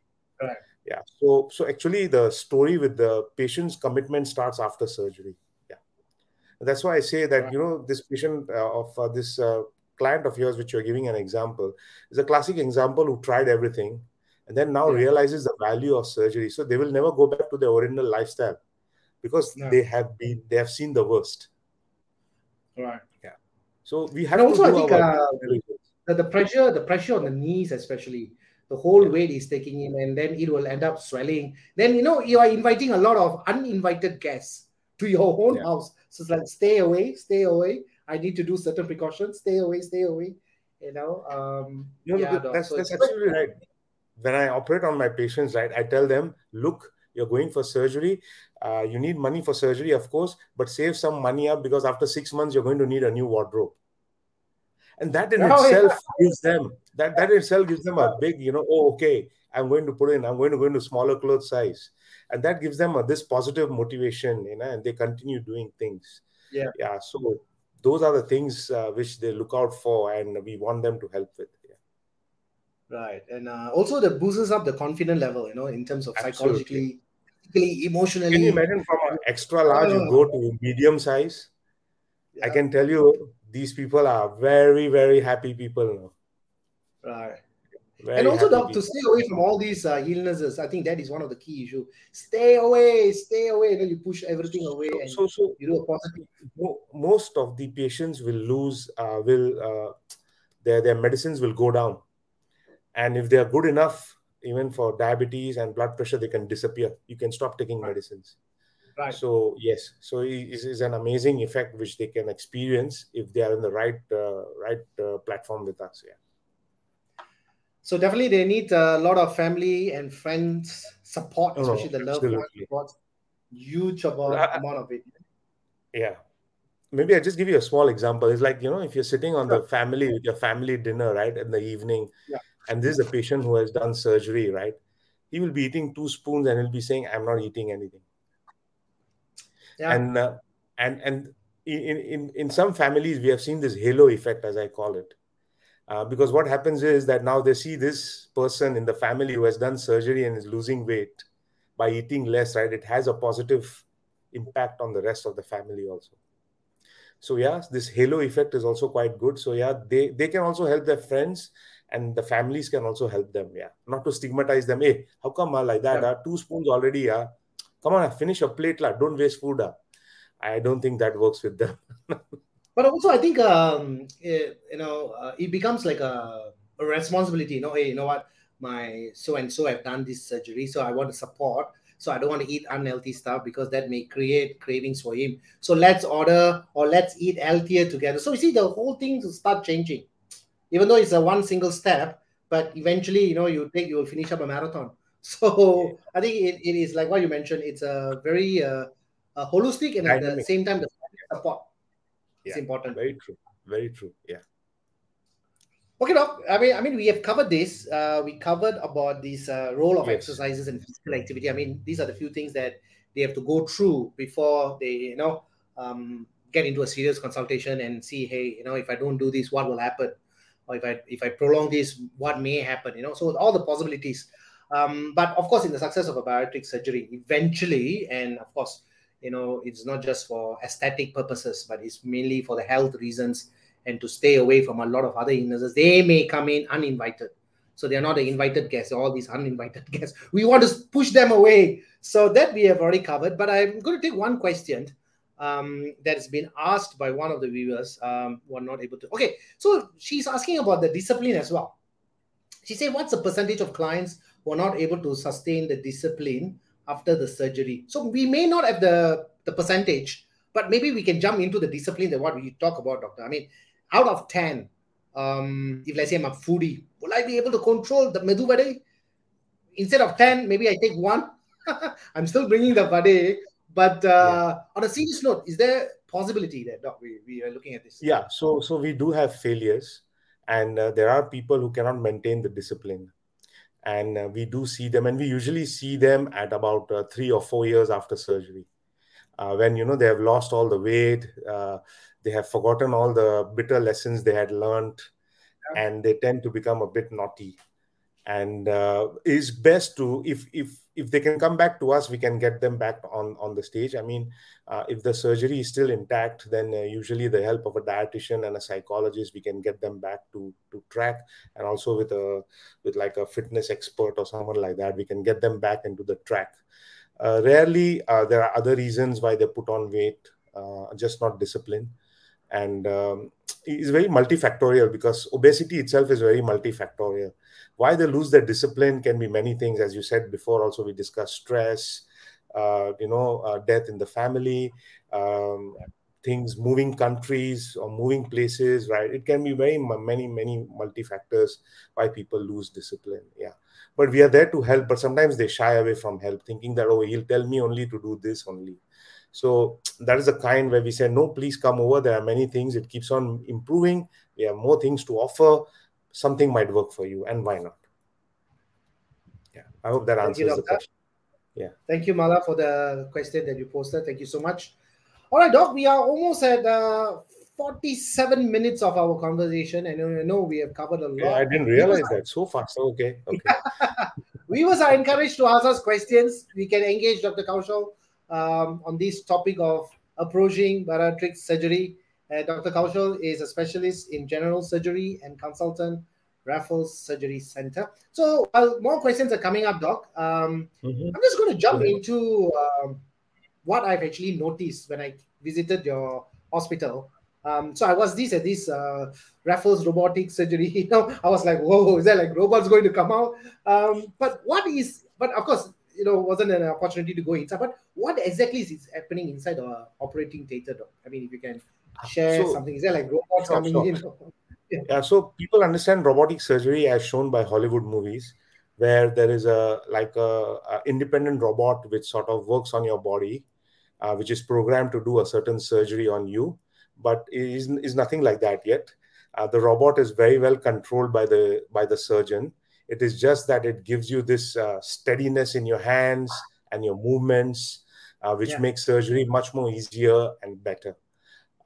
Right. Yeah. So so actually, the story with the patient's commitment starts after surgery. Yeah. That's why I say that right. you know this patient uh, of uh, this uh, client of yours, which you're giving an example, is a classic example who tried everything and then now yeah. realizes the value of surgery. So they will never go back to their original lifestyle because no. they have been they have seen the worst. Right. Yeah. So we have and also I think uh, the, the pressure, the pressure on the knees, especially the whole yeah. weight is taking in, and then it will end up swelling. Then you know you are inviting a lot of uninvited guests to your own yeah. house. So it's like stay away, stay away. I need to do certain precautions. Stay away, stay away. You know. Um, no, yeah, no, that's, so that's absolutely right. When I operate on my patients, right, I tell them, look, you're going for surgery. Uh, you need money for surgery, of course, but save some money up because after six months you're going to need a new wardrobe. And that in oh, itself yeah. gives them that that itself gives them a big, you know, oh, okay, I'm going to put in, I'm going to go into smaller clothes size. And that gives them a, this positive motivation, you know, and they continue doing things. Yeah. Yeah. So those are the things uh, which they look out for and we want them to help with yeah. right. And uh, also that boosts up the confidence level you know in terms of psychologically physically, emotionally. Can you imagine from an extra large you go to medium size? Yeah. i can tell you these people are very very happy people now. Right very and also, doc, to stay away from all these uh, illnesses, I think that is one of the key issues. Stay away, stay away. You, know, you push everything away, and so, so you do a positive. Most of the patients will lose, uh, will uh, their their medicines will go down, and if they are good enough, even for diabetes and blood pressure, they can disappear. You can stop taking right. medicines. Right. So yes, so it is an amazing effect which they can experience if they are in the right uh, right uh, platform with us. Yeah. So definitely they need a lot of family and friends support, oh, especially the love support. Huge amount, I, amount of it. Yeah. Maybe I just give you a small example. It's like, you know, if you're sitting on sure. the family with your family dinner, right, in the evening, yeah. and this is a patient who has done surgery, right? He will be eating two spoons and he'll be saying, I'm not eating anything. Yeah. And uh, and and in, in in some families we have seen this halo effect, as I call it uh, because what happens is that now they see this person in the family who has done surgery and is losing weight by eating less, right? It has a positive impact on the rest of the family also. So yeah, this halo effect is also quite good. So yeah, they they can also help their friends and the families can also help them. Yeah, not to stigmatize them. Hey, how come uh, like that? Yeah. Uh, two spoons already. Yeah, come on, finish a plate, la. Don't waste food. Uh. I don't think that works with them. but also I think um, it, you know uh, it becomes like a, a, responsibility. You know, hey, you know what, my so and so have done this surgery, so I want to support. So I don't want to eat unhealthy stuff because that may create cravings for him. So let's order or let's eat healthier together. So you see, the whole thing will start changing, even though it's a one single step. But eventually, you know, you take you will finish up a marathon. So I think it, it is like what you mentioned. It's a very uh, uh, holistic and at the same time the support it's important. Very true. Very true. Yeah. Okay, doc. I mean, I mean, we have covered this. Uh, we covered about this uh, role of yes. exercises and physical activity. I mean, these are the few things that they have to go through before they, you know, um, get into a serious consultation and see, hey, you know, if I don't do this, what will happen? Or if I if I prolong this, what may happen? You know, so all the possibilities. Um, but of course, in the success of a bariatric surgery, eventually, and of course, you know it's not just for aesthetic purposes but it's mainly for the health reasons and to stay away from a lot of other illnesses they may come in uninvited so they're not the invited guests all these uninvited guests we want to push them away so that we have already covered but i'm going to take one question um, that has been asked by one of the viewers um, who are not able to. Okay, so she's asking about the discipline as well. She said, What's the percentage of clients who are not able to sustain the discipline after the surgery? So we may not have the, the percentage, but maybe we can jump into the discipline that what we talk about, doctor. I mean, out of 10, um, if let's say I'm a foodie, will I be able to control the medu vade? Instead of 10, maybe I take one. I'm still bringing the vade, but uh, yeah. on a serious note, is there possibility that doc, we, we are looking at this? Yeah, so so we do have failures, and uh, there are people who cannot maintain the discipline, and uh, we do see them, and we usually see them at about uh, three or four years after surgery, uh, when you know they have lost all the weight, uh, they have forgotten all the bitter lessons they had learned, and they tend to become a bit naughty and uh, is best to if if if they can come back to us we can get them back on on the stage. I mean uh, if the surgery is still intact then uh, usually the help of a dietitian and a psychologist we can get them back to to track. And also with a with like a fitness expert or someone like that we can get them back into the track. Uh, rarely uh, there are other reasons why they put on weight uh, just not discipline. And um, it's very multifactorial because obesity itself is very multifactorial why they lose their discipline can be many things. As you said before also we discussed stress uh, you know uh, death in the family um, things moving countries or moving places right? It can be very many many multi factors why people lose discipline yeah. But we are there to help but sometimes they shy away from help thinking that oh he'll tell me only to do this only. So that is the kind where we say no please come over. There are many things. It keeps on improving. We have more things to offer something might work for you and why not? Yeah i hope that answers the question. Yeah. Thank you mala for the question that you posted. Thank you so much. All right doc we are almost at uh, 47 minutes of our conversation. And i know we have covered a lot yeah, i didn't realize that. So fast. Okay okay. Viewers are encouraged to ask us questions. We can engage dr kaushal um, on this topic of approaching bariatric surgery uh, Dr. Kaushal is a specialist in general surgery and consultant, Raffles Surgery Center. So, uh, more questions are coming up, Doc. Um, mm-hmm. I'm just going to jump mm-hmm. into um, what I've actually noticed when I visited your hospital. Um, so I was this at this uh, Raffles robotic surgery. You know, I was like, "Whoa, is that like robots going to come out?" Um, but what is? But of course, you know, wasn't an opportunity to go inside. But what exactly is happening inside the operating theater? Doc? I mean, if you can share so, something? Is there like robots coming in? yeah. yeah, so people understand robotic surgery as shown by Hollywood movies, where there is a like a, a independent robot which sort of works on your body, uh, which is programmed to do a certain surgery on you, but is is nothing like that yet. Uh, the robot is very well controlled by the by the surgeon. It is just that it gives you this uh, steadiness in your hands and your movements, uh, which yeah. makes surgery much more easier and better.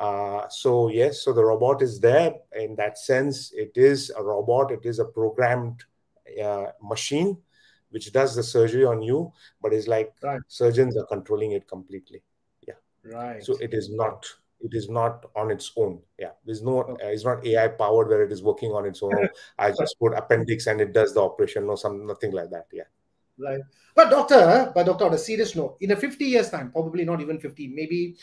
Uh, so yes, so the robot is there in that sense. It is a robot. It is a programmed uh, machine which does the surgery on you, but it's like right. surgeons are controlling it completely. Yeah. Right. So it is not. It is not on its own. Yeah. There's no. Okay. Uh, it's not AI powered where it is working on its own. I just put appendix and it does the operation. No, some nothing like that. Yeah. Right. But doctor, but doctor, on a serious note, in a 50 years time, probably not even 50, maybe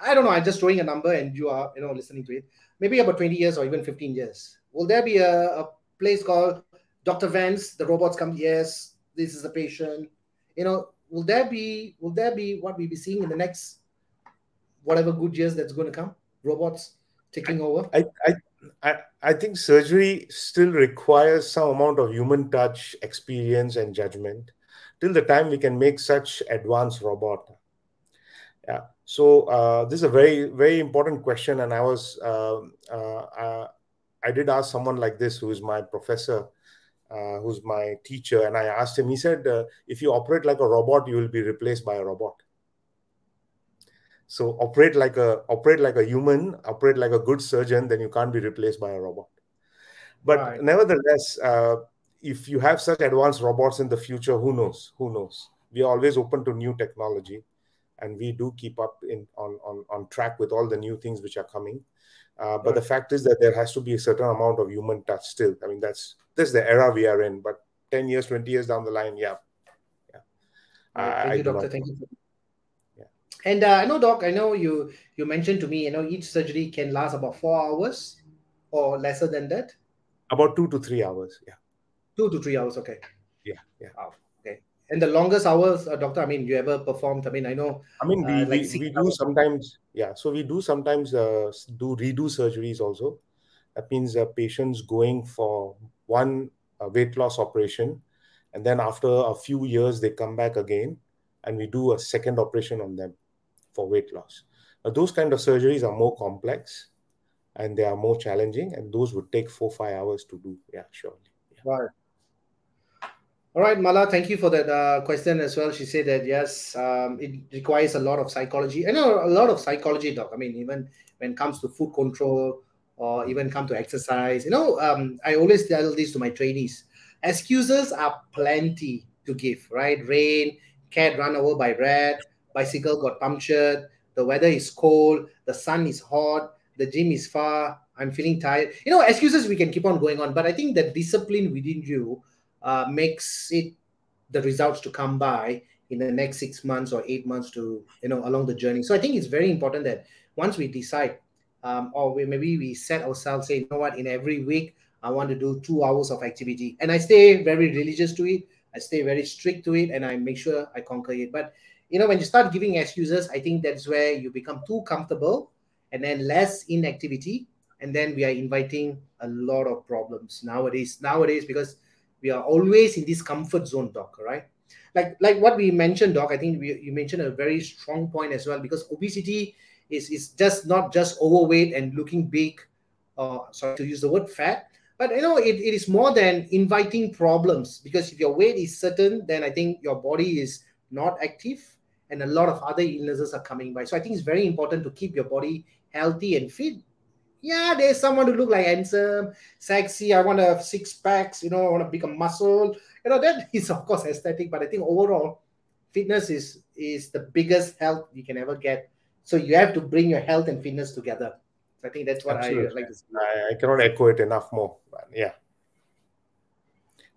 I don't know, I'm just throwing a number and you are, you know, listening to it. Maybe about 20 years or even 15 years. Will there be a, a place called Dr. Vans? The robots come, yes, this is the patient. You know, will there be will there be what we be seeing in the next whatever good years that's going to come? Robots taking over? I, I I, I think surgery still requires some amount of human touch, experience, and judgment till the time we can make such advanced robot. Yeah. So uh, this is a very very important question, and I was uh, uh, uh, I did ask someone like this, who is my professor, uh, who's my teacher, and I asked him. He said, uh, "If you operate like a robot, you will be replaced by a robot." So operate like a operate like a human, operate like a good surgeon, then you can't be replaced by a robot. But right. nevertheless, if you have such advanced robots in the future, who knows? Who knows? We are always open to new technology and we do keep up in on on, on track with all the new things which are coming uh, but right. the fact is that there has to be a certain amount of human touch still i mean that's this is the era we are in but 10 years 20 years down the line yeah yeah thank I, you doctor thank you yeah. And uh, I know, doc. I know you you mentioned to me. You know, each surgery can last about four hours or lesser than that. About two to three hours. Yeah. Two to three hours. Okay. Yeah. Yeah. Wow. And the longest hours, uh, doctor. I mean, you ever performed? I mean, I know. I mean, we, uh, like we, do sometimes, yeah. So we do sometimes uh, do redo surgeries also. That means uh, patients going for one uh, weight loss operation, and then after a few years they come back again, and we do a second operation on them for weight loss. Those kind of surgeries are more complex, and they are more challenging, and those would take four five hours to do. Yeah, surely. Yeah. Right. All right, Mala, thank you for that uh, question as well. She said that yes, um, it requires a lot of psychology. Know a lot of psychology, doc. I mean, even when it comes to food control or even come to exercise, you know, um, I always tell this to my trainees. Excuses are plenty to give, right? Rain, cat run over by rat, bicycle got punctured, the weather is cold, the sun is hot, the gym is far, I'm feeling tired. You know, excuses we can keep on going on, but I think the discipline within you uh, makes it the results to come by in the next six months or eight months to you know along the journey. So i think it's very important that once we decide um, or we, maybe we set ourselves say you know what in every week i want to do two hours of activity. And i stay very religious to it. I stay very strict to it and i make sure i conquer it. But you know when you start giving excuses i think that's where you become too comfortable and then less inactivity and then we are inviting a lot of problems nowadays nowadays because we are always in this comfort zone doc right? Like like what we mentioned doc i think we, you mentioned a very strong point as well because obesity is is just not just overweight and looking big uh sorry to use the word fat but you know it, it is more than inviting problems because if your weight is certain then i think your body is not active and a lot of other illnesses are coming by. So i think it's very important to keep your body healthy and fit yeah, there's someone to look like handsome, sexy. I want to have six packs, you know, I want to become muscle. You know, that is of course aesthetic, but I think overall, fitness is is the biggest health you can ever get. So you have to bring your health and fitness together. So I think that's what Absolutely. I like to say. I, I cannot echo it enough more. But yeah.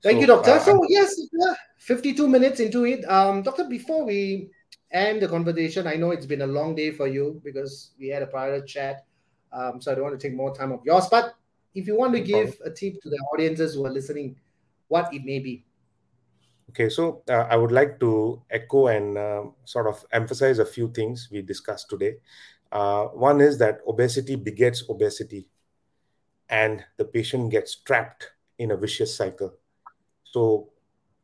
Thank So, you, doctor. uh, So yes, yeah, 52 minutes into it. Um, doctor, before we end the conversation, I know it's been a long day for you because we had a prior chat. Um, so I don't want to take more time of yours. But if you want to give a tip to the audiences who are listening, what it may be. Okay, so uh, I would like to echo and uh, sort of emphasize a few things we discussed today. Uh, one is that obesity begets obesity, and the patient gets trapped in a vicious cycle. So,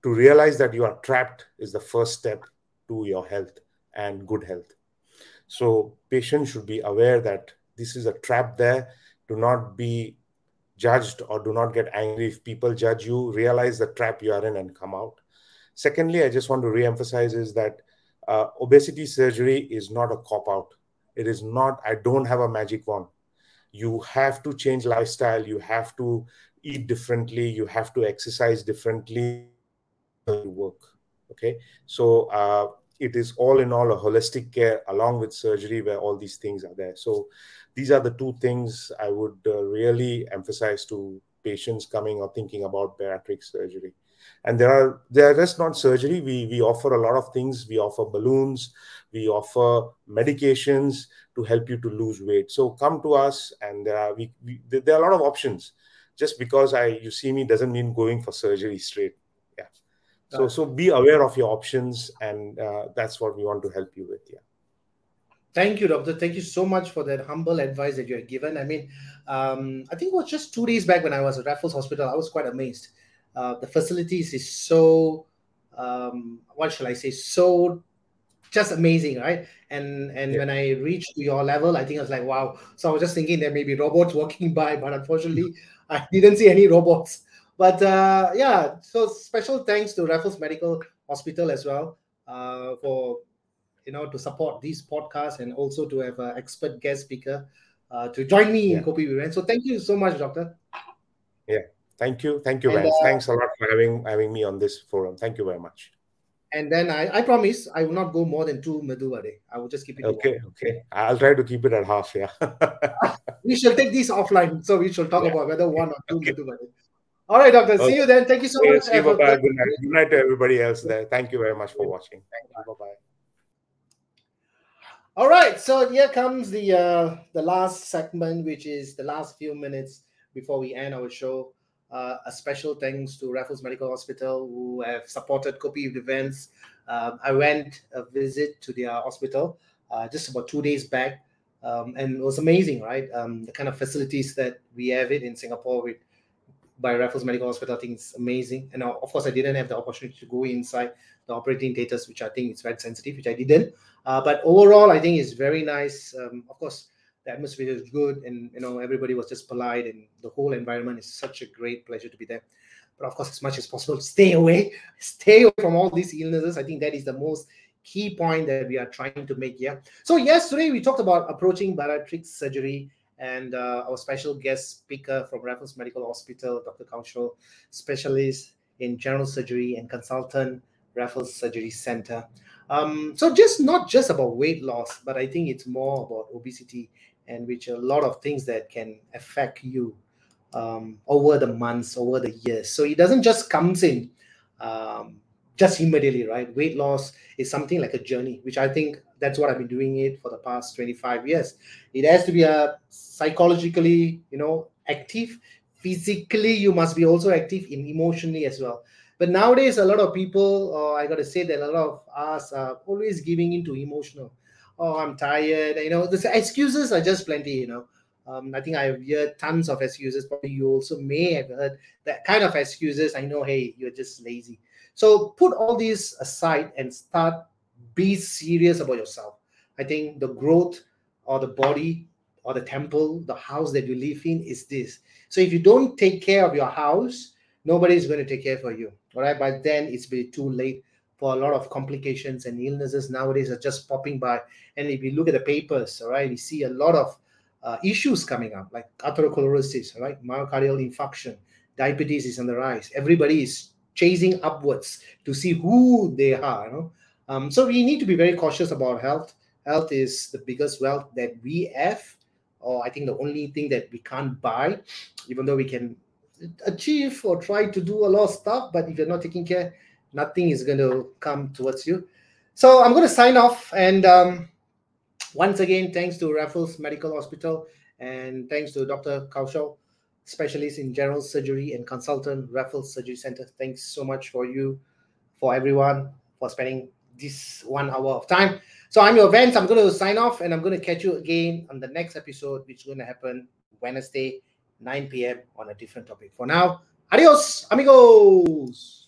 to realize that you are trapped is the first step to your health and good health. So, patients should be aware that this is a trap there. Do not be judged or do not get angry if people judge you. Realize the trap you are in and come out. Secondly, I just want to re-emphasize is that uh, obesity surgery is not a cop out. It is not. I don't have a magic wand. You have to change lifestyle. You have to eat differently. You have to exercise differently work. Okay, so uh, it is all in all a holistic care along with surgery where all these things are there. So these are the two things I would uh, really emphasize to patients coming or thinking about bariatric surgery. And there are they are just not surgery. We we offer a lot of things. We offer balloons. We offer medications to help you to lose weight. So come to us and there are we, we there are a lot of options. Just because i you see me doesn't mean going for surgery straight. Yeah. So so be aware of your options and uh, that's what we want to help you with. Yeah Thank you, doctor. Thank you so much for that humble advice that you had given. I mean, um, I think it was just two days back when I was at Raffles Hospital. I was quite amazed. Uh, the facilities is so, um, what shall I say, so just amazing, right? And and Yeah. when I reached your level, I think I was like, wow. So I was just thinking there may be robots walking by, but unfortunately, I didn't see any robots. But uh, yeah, so special thanks to Raffles Medical Hospital as well uh, for you know to support these podcasts and also to have an expert guest speaker uh, to join me Yeah. in Kopi Viren. So thank you so much, doctor. Yeah, thank you thank you And, Vans. uh, thanks a lot for having having me on this forum thank you very much And then I, I promise I will not go more than two medu a day. I will just keep it okay okay i'll try to keep it at half yeah We shall take this offline, so we shall talk Yeah. about whether one or two Okay. medu a day. All right, doctor. See you then. Thank you so Okay, much. see you, bye-bye. good- Good night. Good night to everybody else there. Thank you very much for watching. Thank you. Bye-bye. All right, so here comes the uh, the last segment, which is the last few minutes before we end our show. Uh, a special thanks to Raffles Medical Hospital who have supported Kopi events. Um, I went a visit to their hospital uh, just about two days back, um, and it was amazing, right? Um, the kind of facilities that we have it in Singapore with by Raffles Medical Hospital, I think it's amazing. And of course, I didn't have the opportunity to go inside the operating theaters, which I think is very sensitive, which I didn't. Uh, but overall, I think it's very nice. Um, of course, the atmosphere is good, and you know everybody was just polite, and the whole environment is such a great pleasure to be there. But of course, as much as possible, stay away, stay away from all these illnesses. I think that is the most key point that we are trying to make here. So yesterday we talked about approaching bariatric surgery and uh, our special guest speaker from Raffles Medical Hospital, Dr. Kaushal, specialist in general surgery and consultant, Raffles Surgery Center. Um, so just not just about weight loss, but I think it's more about obesity and which a lot of things that can affect you um, over the months, over the years. So it doesn't just comes in um, just immediately, right? Weight loss is something like a journey, which I think that's what I've been doing it for the past 25 years. It has to be a psychologically, you know, active. Physically, you must be also active in emotionally as well. But nowadays, a lot of people, or I got to say that a lot of us are always giving into emotional. Oh, I'm tired. You know, the excuses are just plenty. You know, um, I think I've heard tons of excuses. Probably you also may have heard that kind of excuses. I know, hey, you're just lazy. So put all these aside and start be serious about yourself. I think the growth or the body or the temple, the house that you live in is this. So if you don't take care of your house, nobody is going to take care for you. All right. By then it's been too late for a lot of complications and illnesses nowadays are just popping by. And if you look at the papers, all right, you see a lot of uh, issues coming up, like atherosclerosis, right? Myocardial infarction, diabetes is on the rise. Everybody is chasing upwards to see who they are. You know? um, so we need to be very cautious about health. Health is the biggest wealth that we have, or I think the only thing that we can't buy, even though we can achieve or try to do a lot of stuff, but if you're not taking care, nothing is going to come towards you. So I'm going to sign off. And um, once again, thanks to Raffles Medical Hospital and thanks to Dr. Kaushal, specialist in general surgery and consultant, Raffles Surgery Center. Thanks so much for you, for everyone, for spending this one hour of time. So I'm your Vans. I'm going to sign off and I'm going to catch you again on the next episode, which is going to happen Wednesday, 9 p.m. on a different topic. For now, adios, amigos.